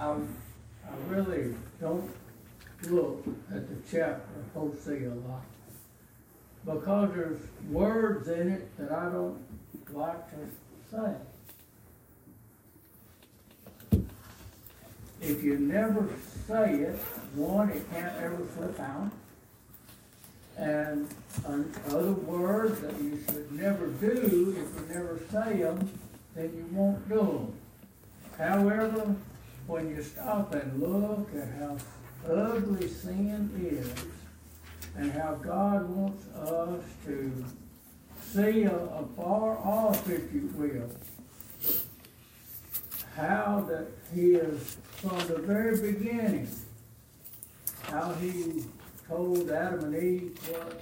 I, I really don't look at the chapter of a lot. Because there's words in it that I don't like to say. If you never say it, one, it can't ever slip out. And other words that you should never do, if you never say them, then you won't do them. However, when you stop and look at how ugly sin is, and how God wants us to see afar off, if you will, how that He is from the very beginning, how He told Adam and Eve what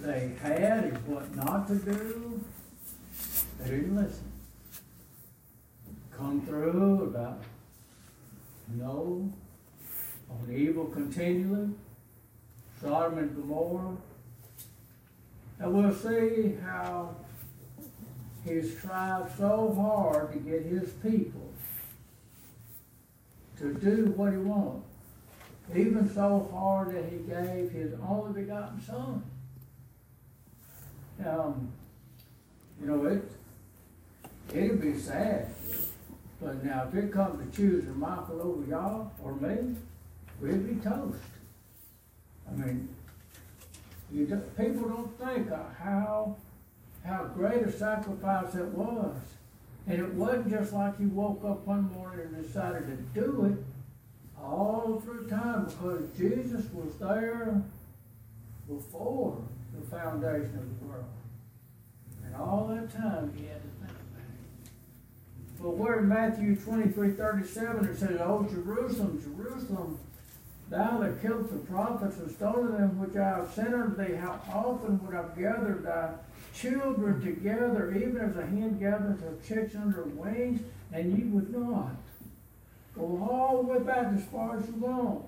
they had and what not to do. They didn't listen. Come through about no on evil continually, Sodom and Gomorrah. And we'll see how he's tried so hard to get his people to do what he wants. Even so hard that he gave his only begotten son. Um, you know, it, it'd be sad. But now, if it comes to choosing Michael over y'all or me, we'd be toast. I mean, you people don't think how how great a sacrifice it was. And it wasn't just like he woke up one morning and decided to do it all through time because Jesus was there before the foundation of the world. And all that time he had to. But where in Matthew 23, 37 it says, Oh Jerusalem, Jerusalem, thou that killest the prophets and stoned them which I have sent unto thee, how often would I have gathered thy children together, even as a hen gathers her chicks under her wings, and ye would not. Go all the way back as far as you want.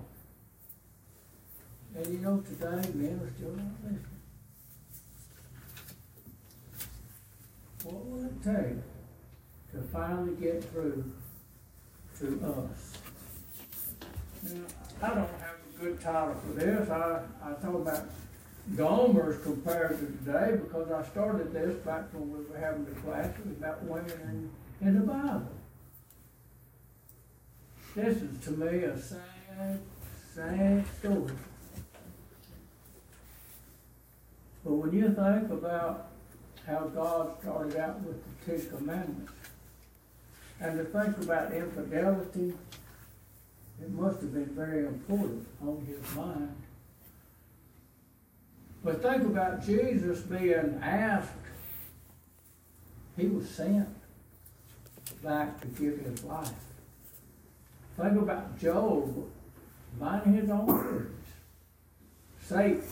And you know, today men are still not listening. What will it take to finally get through to us? Now, I don't have a good title for this. I, I talk about Gomer's compared to today because I started this back when we were having the classes about women in, in the Bible. This is to me a sad, sad story. But when you think about how God started out with the Ten Commandments, and to think about infidelity, it must have been very important on his mind. But think about Jesus being asked, he was sent back to give his life. Think about Job minding his own words. Satan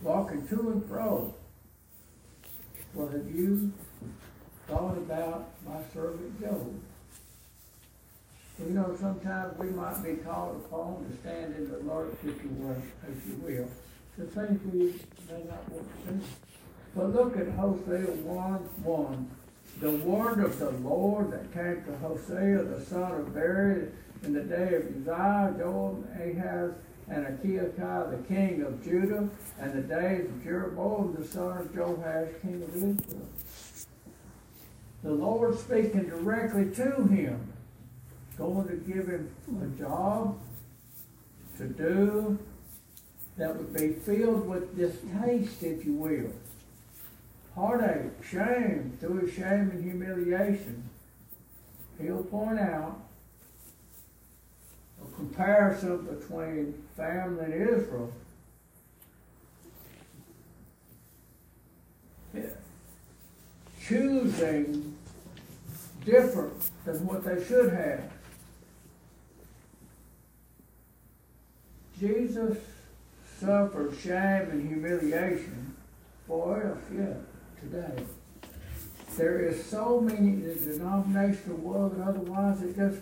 walking to and fro. Well, have you thought about my servant Job? You know, sometimes we might be called upon to stand in the Lord's will, if you will the things we may not want to do. But look at Hosea 1 1. The word of the Lord that came to Hosea, the son of Beeri, in the day of Uzziah, Joel, Ahaz, and Hezekiah, the king of Judah, and the days of Jeroboam, the son of Joash, king of Israel. The Lord speaking directly to him, going to give him a job to do, that would be filled with distaste, if you will. Heartache, shame, through his shame and humiliation. He'll point out a comparison between family and Israel. Choosing different than what they should have. Jesus suffered shame and humiliation for us yet today. There is so many in the denominational world and otherwise that just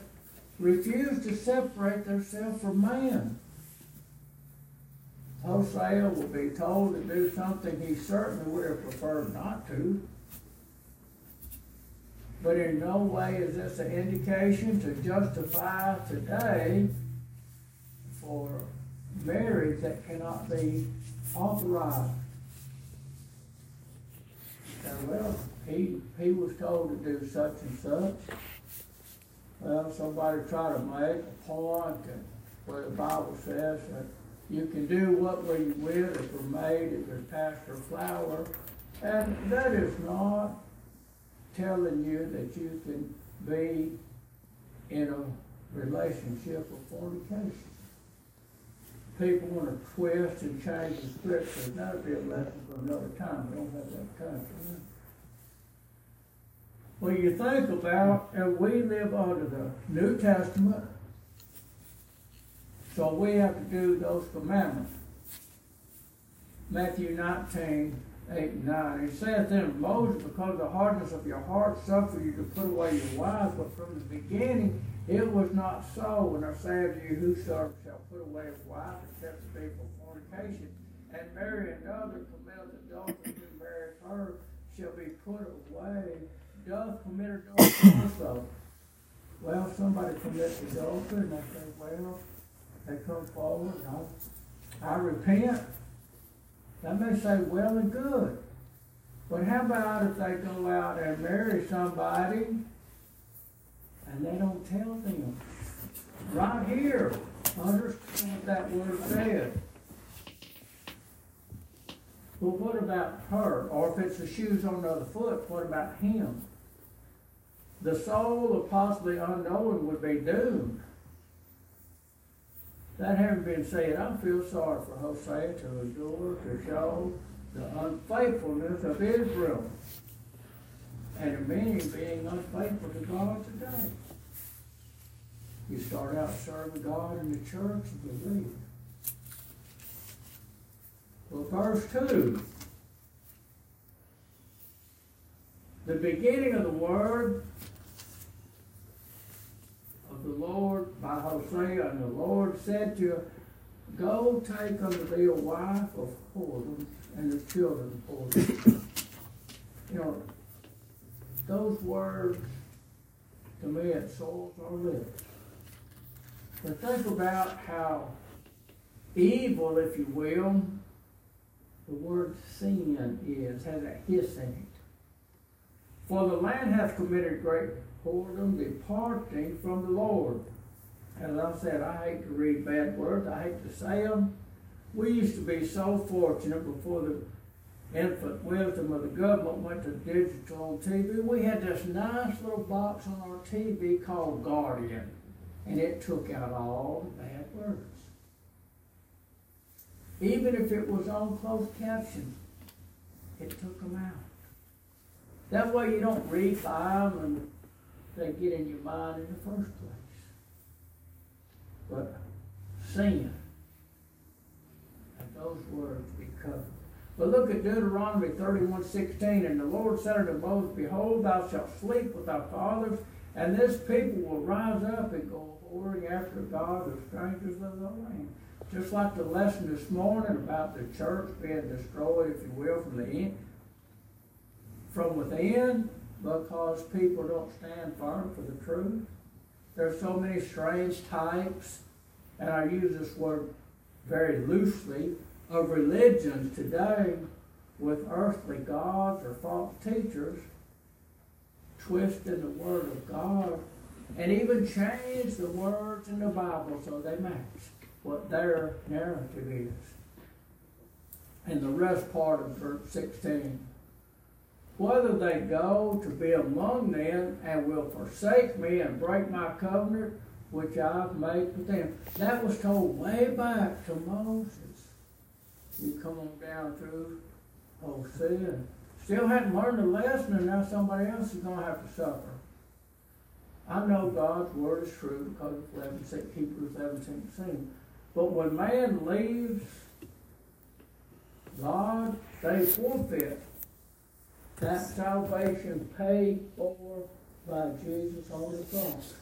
refuse to separate themselves from man. Hosea will be told to do something he certainly would have preferred not to. But in no way is this an indication to justify today for marriage that cannot be authorized. Well, he, he was told to do such and such. Well, somebody tried to make a point where the Bible says that you can do what we will if we're made, if we're pastor flower. And that is not telling you that you can be in a relationship of fornication. People want to twist and change the scriptures. That'll be a lesson for another time. We don't have that time for that. When you think about, and we live under the New Testament, so we have to do those commandments. Matthew 19, 8 and 9. He saith then, Moses, because of the hardness of your heart suffer you to put away your wives, but from the beginning it was not so. And I say unto you, whosoever shall put away his wife, except it be for fornication, and marry another, commit adultery, who marries her, shall be put away. Doth commit adultery also. Well, somebody commits adultery, and they say, well, they come forward, I, I repent. They may say, well and good. But how about if they go out and marry somebody and they don't tell them? Right here, understand what that word says. But what about her? Or if it's the shoes on the other foot, what about him? The soul of possibly unknowing would be doomed. That having been said, I feel sorry for Hosea to endure to show the unfaithfulness of Israel. And many being unfaithful to God today. You start out serving God in the church and believe. Well, verse 2. The beginning of the word the Lord by Hosea, and the Lord said to her, Go take unto thee a wife of whoredom and the children of whoredom. you know, those words to me it soils our lips. But think about how evil, if you will, the word sin is, has a hiss in it. For the land hath committed great whoredom departing from the Lord. As I said, I hate to read bad words. I hate to say them. We used to be so fortunate before the infant wisdom of the government went to digital TV. We had this nice little box on our TV called Guardian, and it took out all the bad words. Even if it was on closed caption, it took them out. That way you don't read them and they get in your mind in the first place. But sin, and those words be covered. But look at Deuteronomy 31 16. And the Lord said unto Moses, Behold, thou shalt sleep with thy fathers, and this people will rise up and go whoring after God, the strangers of the land. Just like the lesson this morning about the church being destroyed, if you will, from the in, from within, because people don't stand firm for the truth. There's so many strange types, and I use this word very loosely, of religions today with earthly gods or false teachers twisting the word of God and even change the words in the Bible so they match what their narrative is. And the rest part of verse 16 whether they go to be among them and will forsake me and break my covenant which I've made with them. That was told way back to Moses. You come on down through oh, Hosea. Still hadn't learned the lesson, and now somebody else is going to have to suffer. I know God's word is true because of 11, Hebrews 11, 16. But when man leaves God, they forfeit that salvation paid for by Jesus on the cross.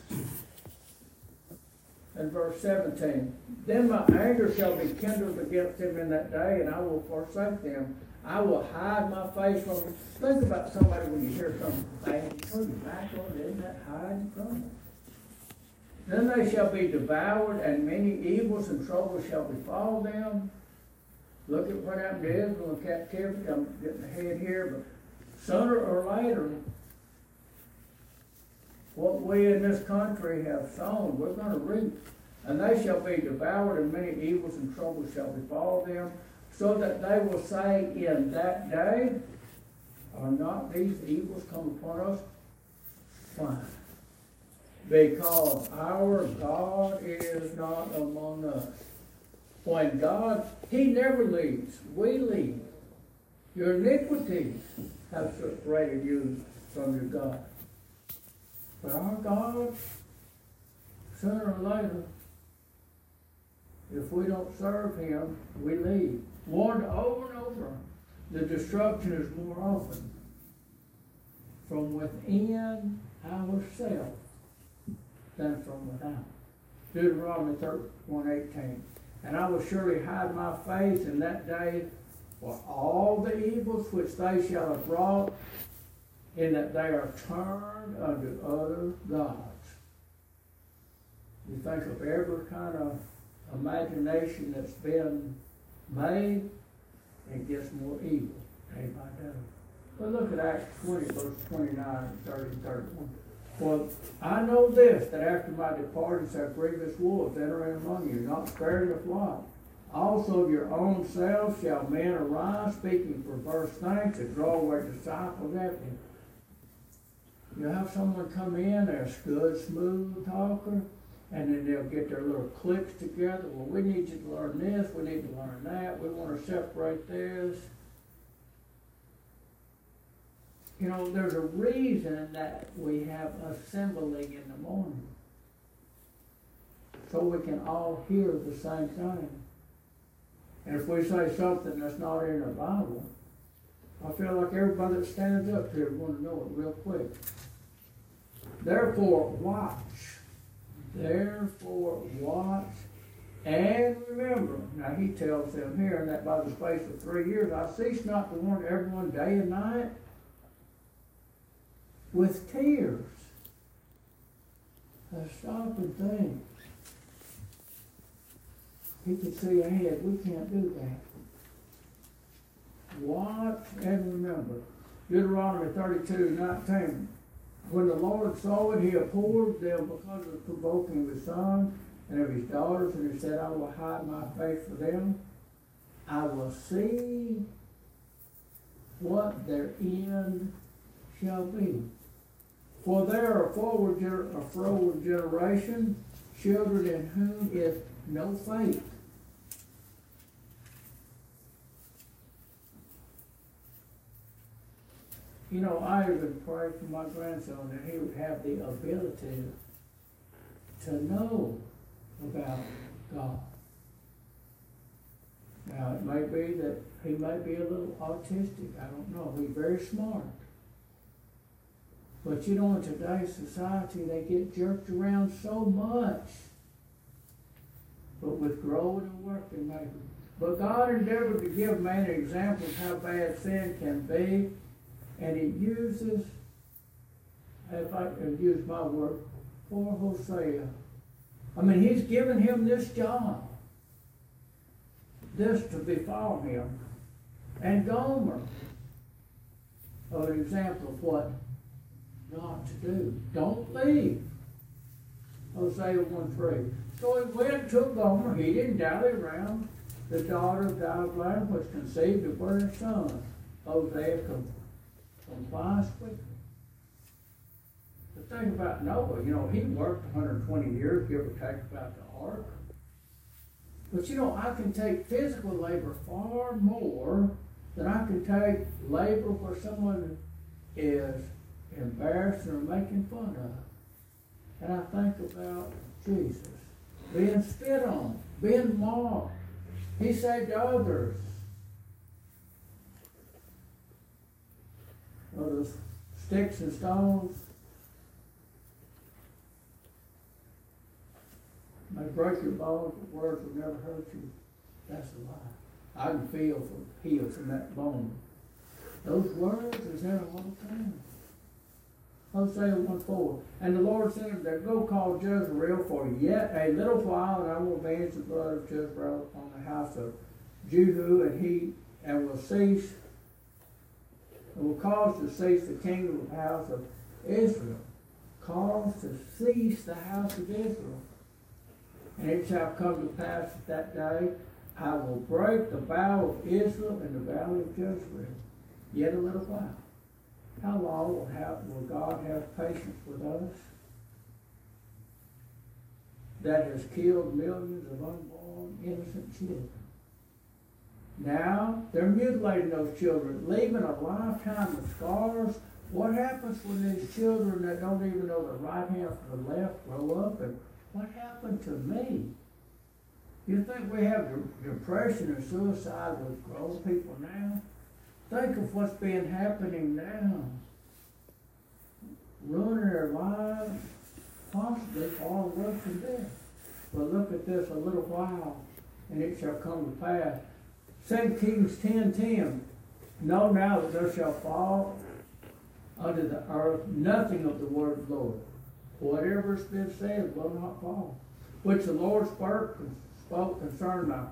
And verse 17, Then my anger shall be kindled against them in that day, and I will forsake them. I will hide my face from them. Think about somebody when you hear something bad, turn your back on it, isn't that hiding from them? Then they shall be devoured, and many evils and troubles shall befall them. Look at what happened to Israel in captivity. I'm getting ahead here, but sooner or later, what we in this country have sown, we're gonna reap. And they shall be devoured, and many evils and troubles shall befall them, so that they will say in that day, Are not these evils come upon us? Fine. Because our God is not among us. When God, He never leaves, we leave. Your iniquities have separated you from your God. But our God, sooner or later, if we don't serve Him, we leave. Warned over and over, the destruction is more often from within ourselves than from without. Deuteronomy 31 18. And I will surely hide my face in that day for all the evils which they shall have wrought, in that they are turned unto other gods. You think of every kind of imagination that's been made, it gets more evil day by day. But look at Acts 20, verse 29, 30, 31. For I know this, that after my departing shall grievous wolves enter in among you, not sparing the flock. Also of your own selves shall men arise, speaking perverse things, to draw away disciples after them. You have someone come in, they're a good, smooth talker, and then they'll get their little cliques together. Well, we need you to learn this, we need to learn that, we want to separate this. You know, there's a reason that we have assembling in the morning. So we can all hear the same thing. And if we say something that's not in the Bible, I feel like everybody that stands up here want to know it real quick. Therefore, watch. Therefore, watch. And remember, now he tells them here that by the space of three years, I cease not to warn everyone day and night with tears. Now stop and think. He could see ahead. We can't do that. Watch and remember. Deuteronomy 32, 19. When the Lord saw it, he abhorred them because of provoking his son and of his daughters, and he said, I will hide my face for them. I will see what their end shall be. For they are a forward, a forward generation, children in whom is no faith. You know, I even prayed for my grandson that he would have the ability to know about God. Now, it may be that he may be a little autistic. I don't know. He's very smart. But you know, in today's society, they get jerked around so much. But with growing and working, maybe. But God endeavored to give man an example of how bad sin can be, and He uses, if I can use my word, for Hosea. I mean, He's given him this job, this to befall him, and Gomer, an example of what not to do. Don't leave. Hosea 1 3. So he went, to Gomer, he didn't dally around. The daughter of Diblaim was conceived of her son. Hosea quickly. The thing about Noah, you know, he worked 120 years, give or take, about the ark. But you know, I can take physical labor far more than I can take labor where someone is embarrassed or making fun of. And I think about Jesus being spit on, being mocked. He saved others. Those sticks and stones may break your bones, but words will never hurt you. That's a lie. I can feel from healed from that bone. Those words is there all the time. Hosea 1 4. And the Lord said unto them, Go call Jezreel for yet a little while, and I will avenge the blood of Jezreel upon the house of Jehu, and he and will cease, and will cause to cease the kingdom of house of Israel. Cause to cease the house of Israel. And it shall come to pass at that day, I will break the bow of Israel in the valley of Jezreel. Yet a little while. How long will, have, will God have patience with us? That has killed millions of unborn innocent children. Now they're mutilating those children, leaving a lifetime of scars. What happens when these children that don't even know the right hand from the left grow up? And what happened to me? You think we have depression and suicide with grown people now? Think of what's been happening now. Ruining their lives, possibly far worse than death. But look at this a little while, and it shall come to pass. 2 Kings 10 10. Know now that there shall fall under the earth nothing of the word of the Lord. Whatever's been said will not fall. Which the Lord spoke, spoke concerning the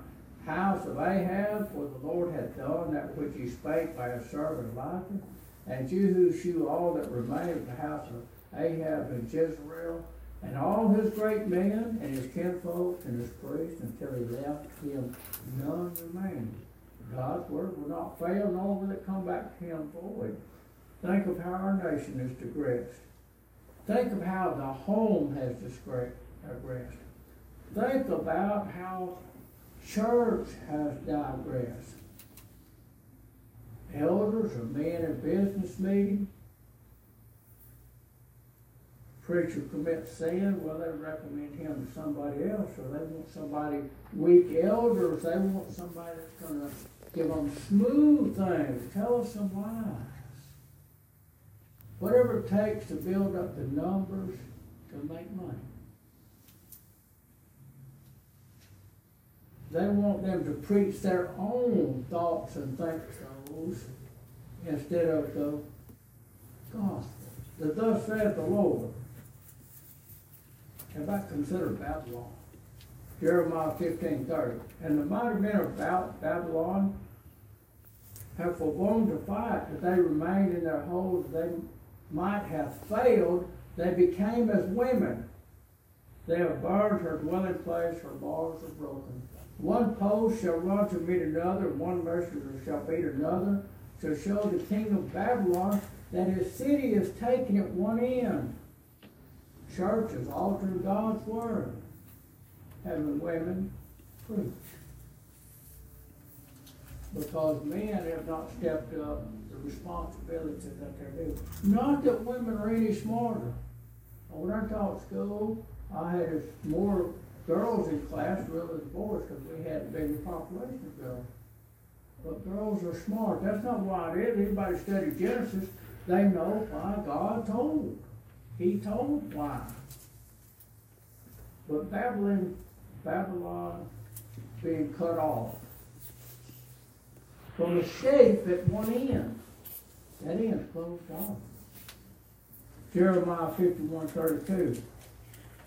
house of Ahab, for the Lord hath done that which he spake by his servant Elijah. And Jehu slew all that remained of the house of Ahab and Jezreel, and all his great men, and his kinfolk, and his priests, until he left him none remaining. God's word will not fail, nor will it come back to him void. Think of how our nation is digressed. Think of how the home has digressed. Think about how church has digressed. Elders or men in business meeting. Preacher commits sin, well, they recommend him to somebody else, or they want somebody weak elders, they want somebody that's going to give them smooth things, tell us some lies. Whatever it takes to build up the numbers to make money. They want them to preach their own thoughts and thinks instead of the gospel. The thus saith the Lord. Have I considered Babylon? Jeremiah 15, 30. And the mighty men of Babylon have forborne to fight, that they remained in their holes, they might have failed, they became as women. They have burned her dwelling place, her bars are broken. One post shall run to meet another, one messenger shall beat another, to show the king of Babylon that his city is taken at one end. Churches altering God's word, having women preach. Because men have not stepped up the responsibility that they're due. Not that women are any smarter. When I taught school, I had more girls in class rather than boys because we had a bigger population of girls. But girls are smart. That's not why it is. Anybody study Genesis, they know why God told. He told why. But Babylon, Babylon being cut off from the shape at one end. That end's closed off. Jeremiah 51 32.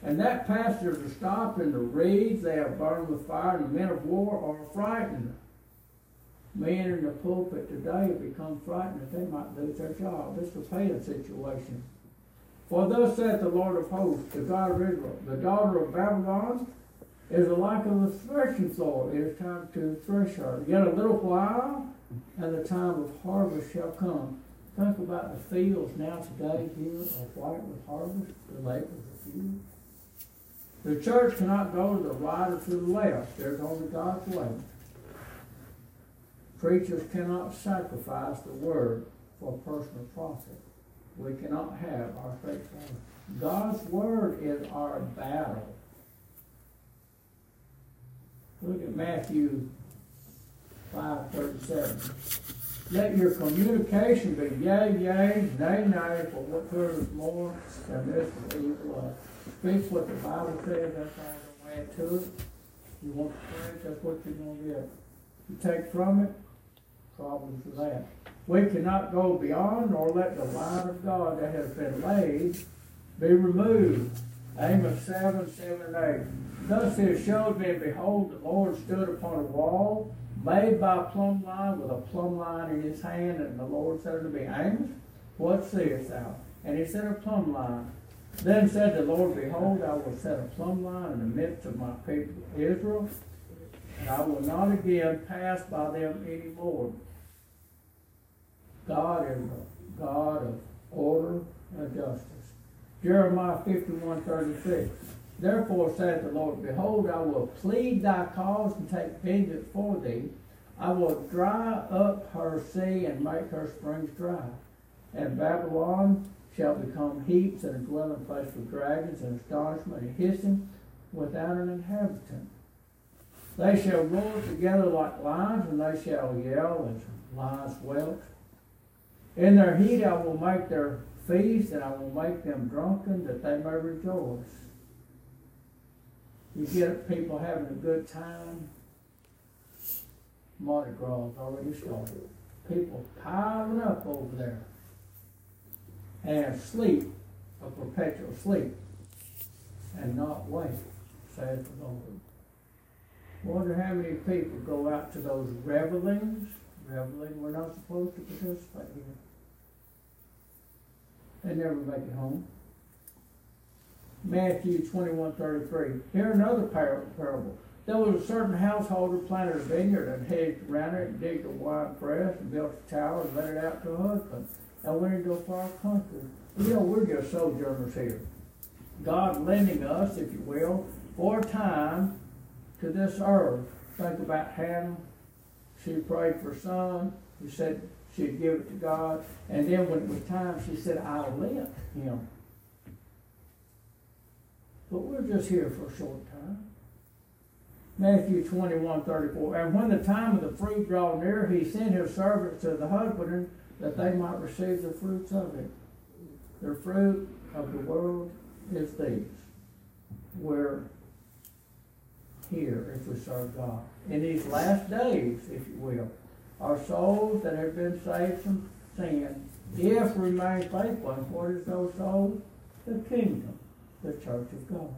And that pastures are stopped, and the reeds they are burned with fire, and the men of war are frightened. Men in the pulpit today have become frightened that they might lose their job. This is a paying situation. For thus saith the Lord of hosts, the God of Israel, the daughter of Babylon is the like of the threshing floor. It is time to thresh her. Yet a little while, and the time of harvest shall come. Think about the fields now today here are white with harvest. The labors the few. The church cannot go to the right or to the left. There's only God's way. Preachers cannot sacrifice the word for personal profit. We cannot have our faith God's word is our battle. Look at Matthew 5.37. Let your communication be yea, yea, nay, nay, for what is more than this will evil speak what the Bible says, that's all to add to it. You want to pray, that's what you're going to get. you take from it, problems with that. We cannot go beyond nor let the light of God that has been laid be removed. Amos seven, seven, and eight. Thus it showed me, and behold, the Lord stood upon a wall made by a plumb line with a plumb line in his hand, and the Lord said unto me, Amos, what seest thou? And he said, A plumb line. Then said the Lord, Behold, I will set a plumb line in the midst of my people Israel, and I will not again pass by them any more. God is a God of order and justice. Jeremiah 51 36. Therefore saith the Lord, Behold, I will plead thy cause and take vengeance for thee. I will dry up her sea and make her springs dry. And Babylon shall become heaps and a dwelling place for dragons and astonishment and hissing without an inhabitant. They shall roar together like lions, and they shall yell as lions whelp. In their heat I will make their feast, and I will make them drunken, that they may rejoice. You get people having a good time. Mardi Gras already started. People piling up over there. And sleep, a perpetual sleep, and not wake, saith the Lord. Wonder how many people go out to those revelings, reveling we're not supposed to participate in. They never make it home. Matthew twenty-one thirty-three. Here another parable. There was a certain householder planted a vineyard and hedged around it and digged a wine press and built a tower and let it out to a husband and went into a far country. You know, we're just sojourners here. God lending us, if you will, for time to this earth. Think about Hannah. She prayed for son. He said she'd give it to God. And then when it was time, she said, I'll let him but we're just here for a short time. Matthew 21, 34. And when the time of the fruit drew near, he sent his servants to the husbandman that they might receive the fruits of it. The fruit of the world is these. We're here if we serve God. In these last days, if you will, our souls that have been saved from sin, if remain faithful, and what is those souls? The kingdom the church of God.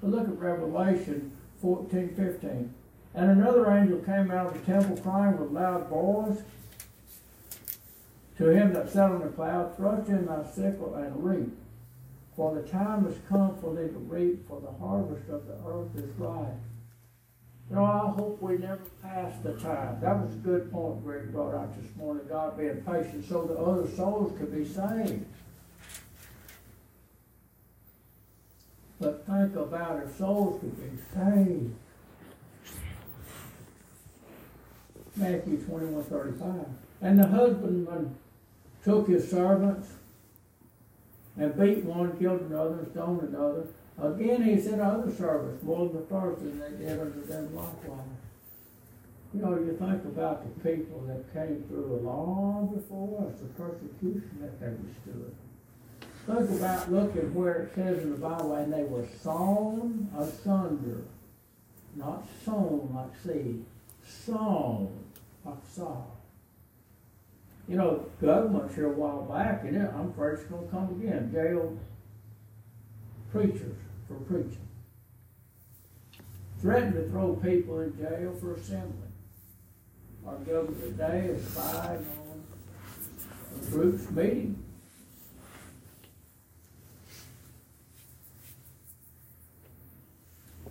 But look at Revelation 14, 15. And another angel came out of the temple crying with loud voice to him that sat on the cloud, Thrust in thy sickle and reap, for the time has come for thee to reap, for the harvest of the earth is ripe. Know, I hope we never pass the time. That was a good point Greg brought out this morning, God being patient so that other souls could be saved. But think about if souls could be saved. Matthew 21 35. And the husbandman took his servants and beat one, killed another, stoned another. Again, he sent other service, more than the first, and they did unto them likewise. You know, you think about the people that came through long before us, the persecution that they withstood. Think about looking where it says in the Bible, and they were sawn asunder. Not sown like seed, sawn like saw. You know, government's here a while back, and I'm afraid it's going to come again. Jailed preachers for preaching. Threatened to throw people in jail for assembly. Our government today is spying on a group's meeting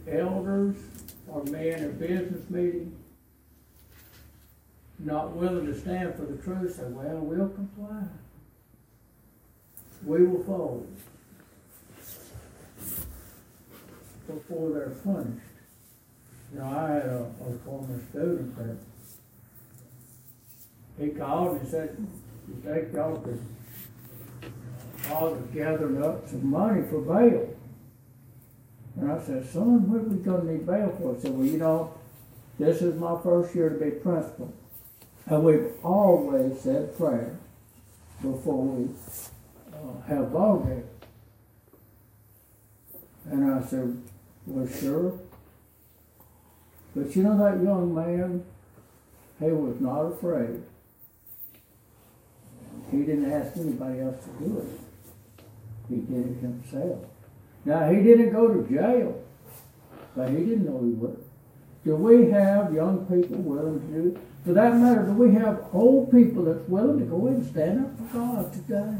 elders or men in business meeting not willing to stand for the truth, say, well, we'll comply. We will fold before they're punished. You know, I had a, a former student that he called and said, you think y'all could all gathering up some money for bail. And I said, son, what are we going to need bail for? He said, well, you know, this is my first year to be principal. And we've always said prayer before we uh, have ball game. And I said, well, sure. But you know that young man he was not afraid. He didn't ask anybody else to do it. He did it himself. Now, he didn't go to jail, but he didn't know he would. Do we have young people willing to do it? For that matter, do we have old people that's willing to go in and stand up for God today?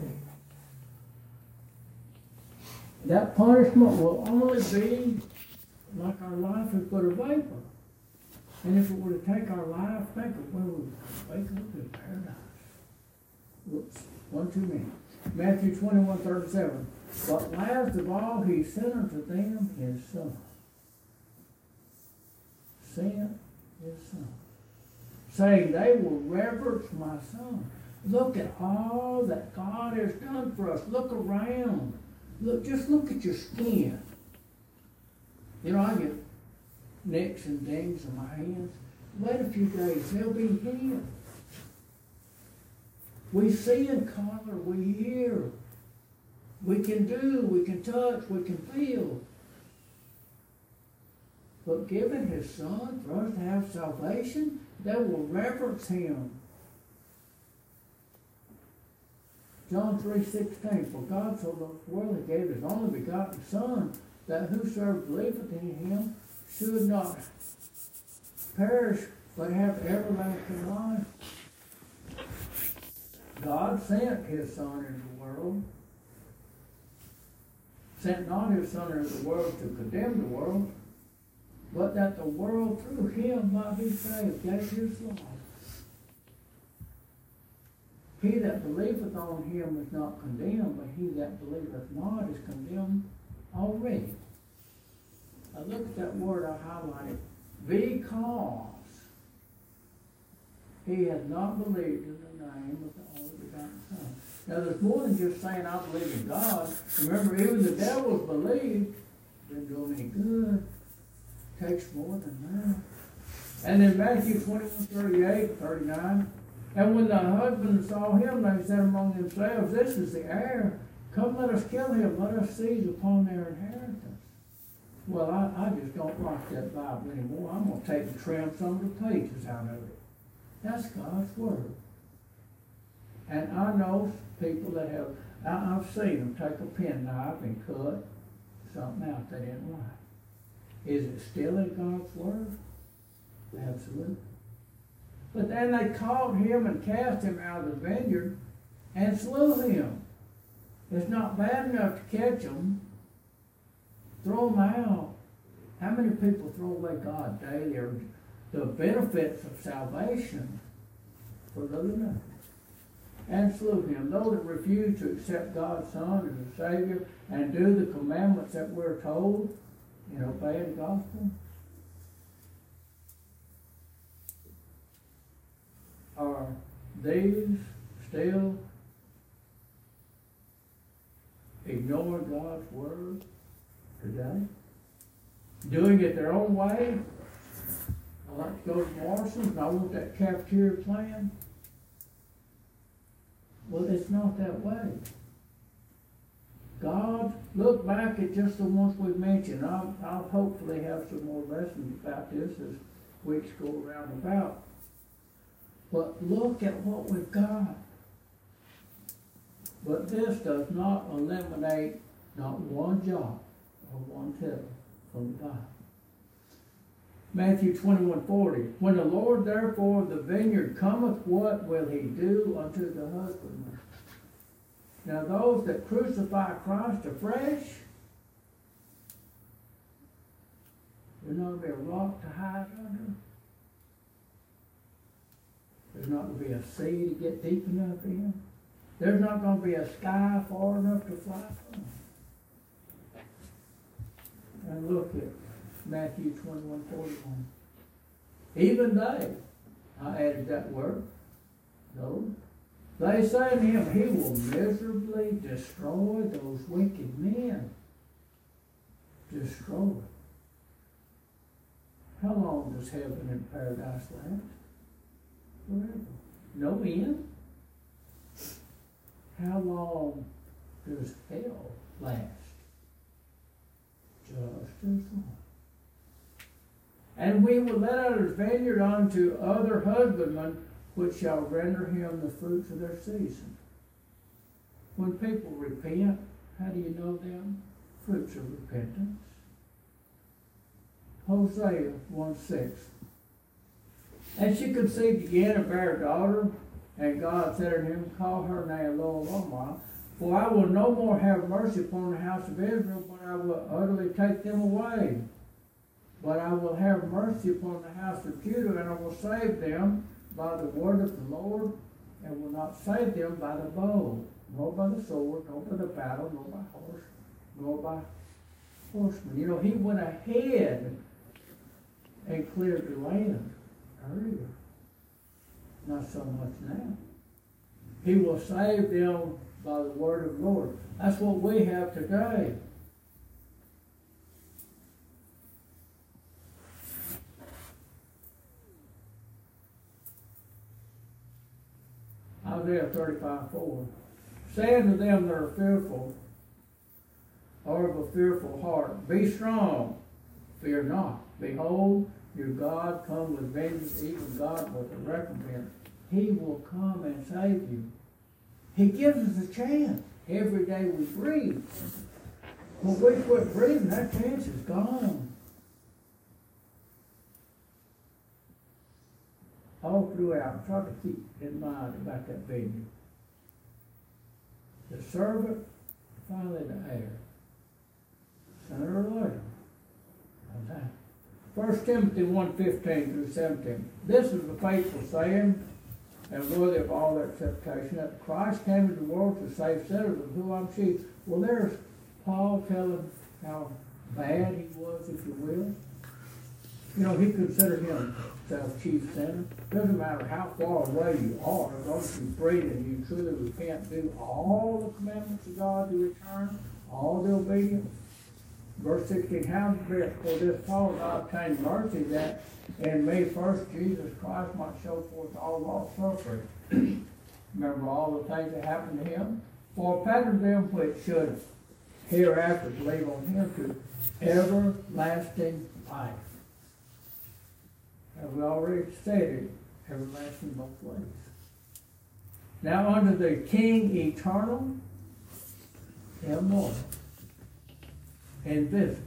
That punishment will only be like our life is but a vapor. And if it were to take our life, think of where we wake up in paradise. Whoops, one too many. Matthew 21, 37. But last of all, he sent unto them his son. Sent his son. Saying, they will reverence my son. Look at all that God has done for us. Look around. Look, just look at your skin. You know, I get nicks and dings on my hands. Wait a few days, they'll be healed. We see in color, we hear. We can do, we can touch, we can feel. But given his son for us to have salvation, they will reverence him. John 3.16, For God so loved the world, he gave his only begotten Son, that whosoever believeth in him should not perish, but have everlasting life. God sent his Son into the world, sent not his Son into the world to condemn the world, but that the world through him might be saved, gave his life. He that believeth on him is not condemned, but he that believeth not is condemned already. Now look at that word I highlighted. Because he had not believed in the name of the only begotten Son. Now there's more than just saying I believe in God. Remember, even the devils believed. Didn't do any good. Takes more than that. And in Matthew 21, 38, 39, and when the husband saw him, they said among themselves, This is the heir. Come, let us kill him. Let us seize upon their inheritance. Well, I, I just don't like that Bible anymore. I'm going to take trim some of the pages out of it. That's God's Word. And I know people that have, I, I've seen them take a penknife and cut something out they didn't like. Is it still in God's Word? Absolutely. But then they caught him and cast him out of the vineyard and slew him. It's not bad enough to catch them. Throw them out. How many people throw away God daily or the benefits of salvation for little nothing? And slew him. Those that refuse to accept God's Son as a Savior and do the commandments that we're told and obey the gospel, are these still ignore God's word today? Doing it their own way? I like to go to Morrison's and I want that cafeteria plan. Well, it's not that way. God, look back at just the ones we've mentioned. I'll, I'll hopefully have some more lessons about this as weeks go around about. But look at what we've got. But this does not eliminate not one jot or one tittle from the Bible. Matthew 21 40. When the Lord therefore of the vineyard cometh, what will he do unto the husbandman? Now, those that crucify Christ afresh, there's not going to be a rock to hide under. There's not going to be a sea to get deep enough in. There's not going to be a sky far enough to fly from. And look at Matthew 21 41. Even they, I added that word, no, they say to him, He will miserably destroy those wicked men. Destroy. How long does heaven and paradise last? Forever. No end. How long does hell last? Just as long. And we will let out his vineyard unto other husbandmen, which shall render him the fruits of their season. When people repent, how do you know them? Fruits of repentance. Hosea 1 6. And she conceived again and bare a daughter, and God said unto him, Call her name Lo for I will no more have mercy upon the house of Israel, but I will utterly take them away. But I will have mercy upon the house of Judah, and I will save them by the word of the Lord, and will not save them by the bow, nor by the sword, nor by the battle, nor by horse, nor by horsemen. You know, he went ahead and cleared the land earlier. Not so much now. He will save them by the word of the Lord. That's what we have today. Isaiah 35 4. Saying to them that are fearful, or of a fearful heart, Be strong, fear not. Behold, your God come with vengeance, even God with a recompense. He will come and save you. He gives us a chance every day we breathe. When we quit breathing, that chance is gone. All throughout, try to keep in mind about that baby. The servant, finally the heir. Sooner or later. 1 Timothy 1.15 through 17. This is the faithful saying and worthy of all acceptation that Christ came into the world to save sinners of who I'm chief. Well, there's Paul telling how bad he was, if you will. You know, he considered himself chief sinner. Doesn't matter how far away you are, as long as you breathe and you truly repent, do all the commandments of God to return, all the obedience, Verse 16, how for this cause I obtained mercy that in me first Jesus Christ might show forth all long suffering. Remember all the things that happened to him? For a pattern them which should hereafter believe on him to everlasting life. As we already stated, everlasting both ways. Now unto the King eternal, immortal, invisible,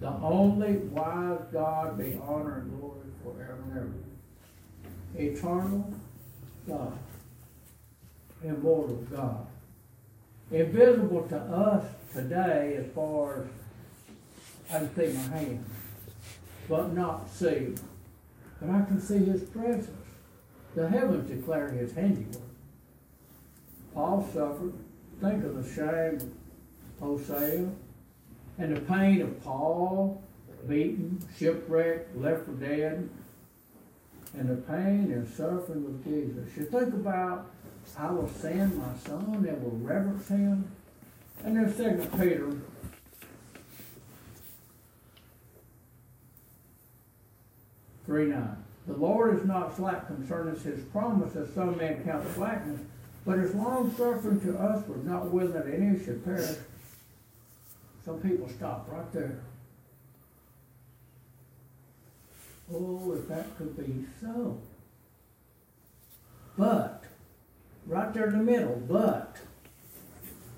the only wise God be honor and glory forever and ever. Eternal God. Immortal God. Invisible to us today as far as I can see my hand, but not see. But I can see his presence. The heavens declare his handiwork. Paul suffered. Think of the shame of Hosea and the pain of Paul, beaten, shipwrecked, left for dead, and the pain and suffering of Jesus. You think about, I will send my son that will reverence him. And then Second Peter three nine. The Lord is not slack concerning his promise, as some men count slackness, but is long suffering to us, was not willing that any should perish, some people stop right there. Oh, if that could be so. But, right there in the middle, but,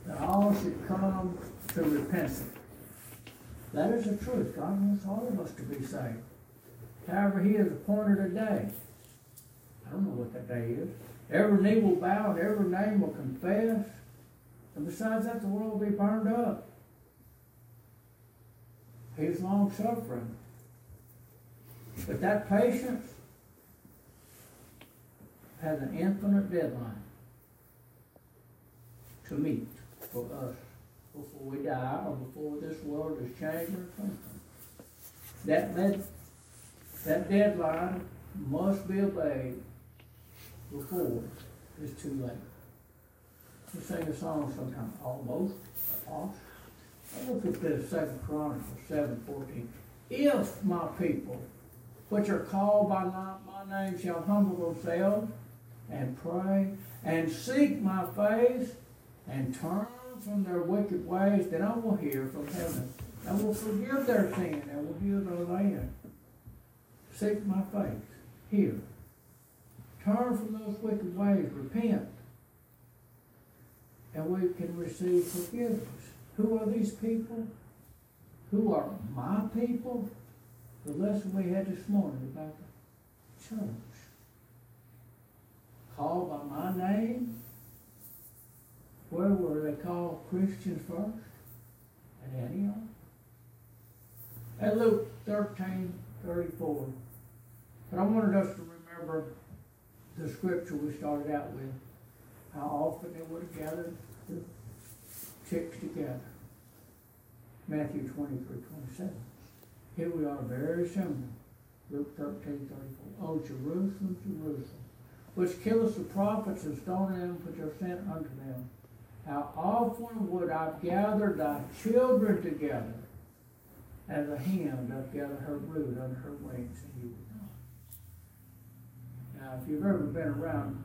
that all should come to repentance. That is the truth. God wants all of us to be saved. However, He has appointed a day. I don't know what that day is. Every knee will bow and every name will confess. And besides that, the world will be burned up. He's long suffering. But that patience has an infinite deadline to meet for us before we die or before this world is changed or something. That, that, that deadline must be obeyed before it's too late. We sing a song sometimes, almost, almost. Look at this Second Chronicles seven fourteen. If my people, which are called by my name, shall humble themselves and pray and seek my face and turn from their wicked ways, then I will hear from heaven. I will forgive their sin and will heal their land. seek my face, hear. Turn from those wicked ways, repent, and we can receive forgiveness. Who are these people? Who are my people? The lesson we had this morning about the church. Called by my name. Where were they called Christians first? At Antioch. At Luke 13, 34. But I wanted us to remember the scripture we started out with. How often they would have gathered the chicks together. Matthew 23, 27. Here we are very soon. Luke 13, 34. Oh, Jerusalem, Jerusalem, which killest the prophets and stoned them which are sent unto them. How often would I gather thy children together as a hen doth gather her brood under her wings, and you would not. Now, if you've ever been around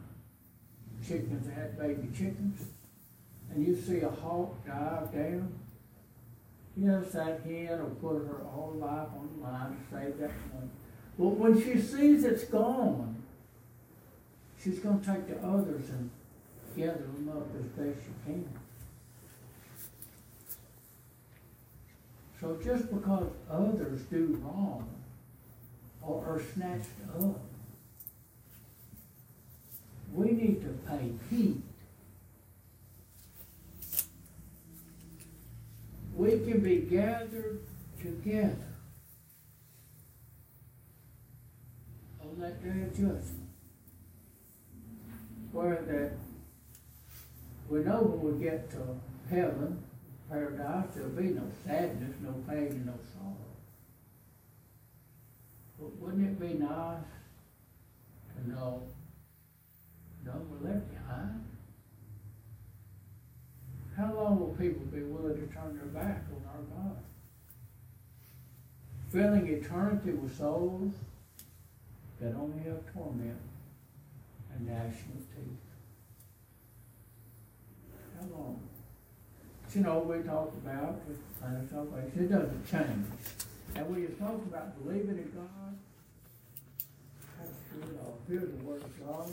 chickens that had baby chickens, and you see a hawk dive down, yes, that hen will put her whole life on the line to save that one. But when she sees it's gone, she's going to take the others and gather them up as best she can. So just because others do wrong or are snatched up, we need to pay heed. We can be gathered together on that day of judgment. Where that we know when we get to heaven, paradise, there'll be no sadness, no pain, and no sorrow. But wouldn't it be nice to know, no, we're left behind? How long will people be turn their back on our God? Filling eternity with souls that only have torment and gnashing of teeth. How long? But, you know, we talk about the plan of salvation. It doesn't change. And when you talk about believing in God, that's. Oh, here's the word of God.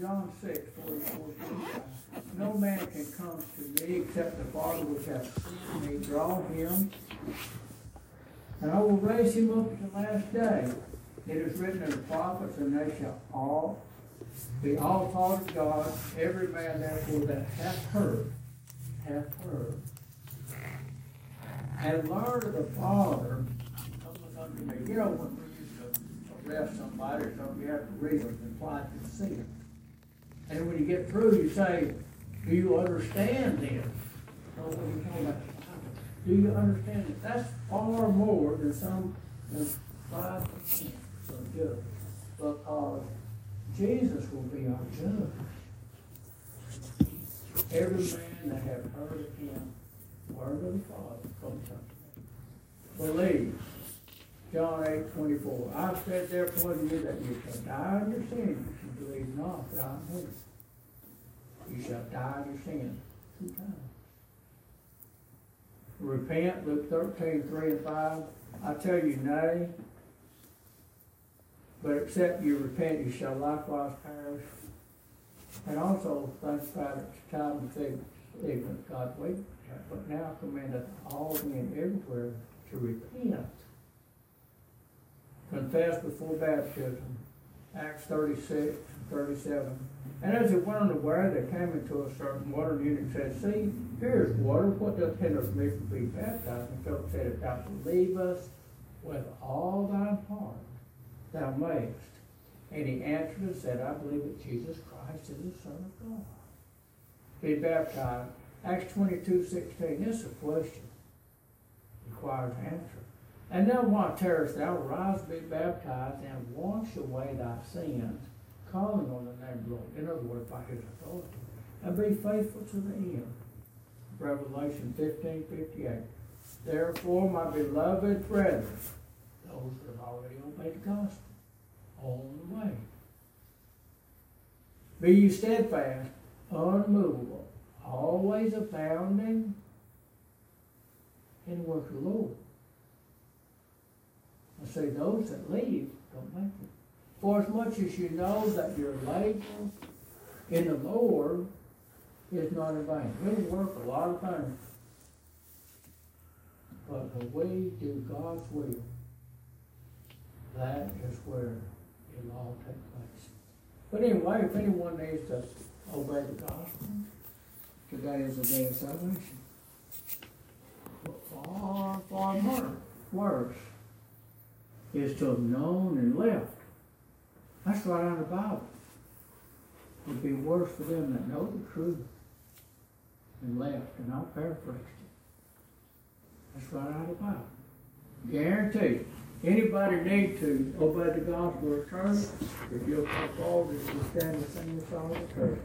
John 6, 44, 45. No man can come to me except the Father which hath sent me draw him. And I will raise him up at the last day. It is written in the prophets, and they shall all be all taught of God. Every man therefore that hath heard, hath heard. And learned of the Father, unto me. You know, when we used to arrest somebody or something, you have to read them and apply to see it. And when you get through, you say, do you understand this? Do you understand it? That's far more than some, than five percent of judge. Because Jesus will be our judge. Every man that have heard of him, word of the Father, comes unto. Believe. John eight twenty-four. I said therefore to you that you shall die in your sins if you believe not that I am he. You shall die in your sins two times. Repent, Luke 13, 3 and 5. I tell you, nay, but except you repent, you shall likewise perish. And also, think about it, time to think, ignorant God wait, but now commandeth all men everywhere to repent. Confess before baptism, Acts 36, 37. And as it went on the way, they came into a certain water, and eunuch said, See, here is water, what doth hinder me from being baptized? And Philip said, If thou believest with all thine heart, thou mayest. And he answered and said, I believe that Jesus Christ is the Son of God. Be baptized. Acts 22, 16. This is a question. Requires answer. And now why tarest thou? Rise, be baptized, and wash away thy sins, calling on the name of the Lord. In other words, by his authority. And be faithful to the end. Revelation 15, 58. Therefore, my beloved brethren, those that have already obeyed the gospel, on the way. Be you steadfast, unmovable, always abounding in the work of the Lord. Say those that leave don't make it. For as much as you know that your labor in the Lord is not in vain. We work a lot of things. But when we do God's will, that is where it'll all take place. But anyway, if anyone needs to obey the gospel, today is the day of salvation. But far, far more, worse is to have known and left. That's right out of the Bible. It would be worse for them that know the truth and left, and I'll paraphrase it. That's right out of the Bible. Guaranteed. Anybody need to obey the gospel of if you'll come forward, if stand the same song of the church.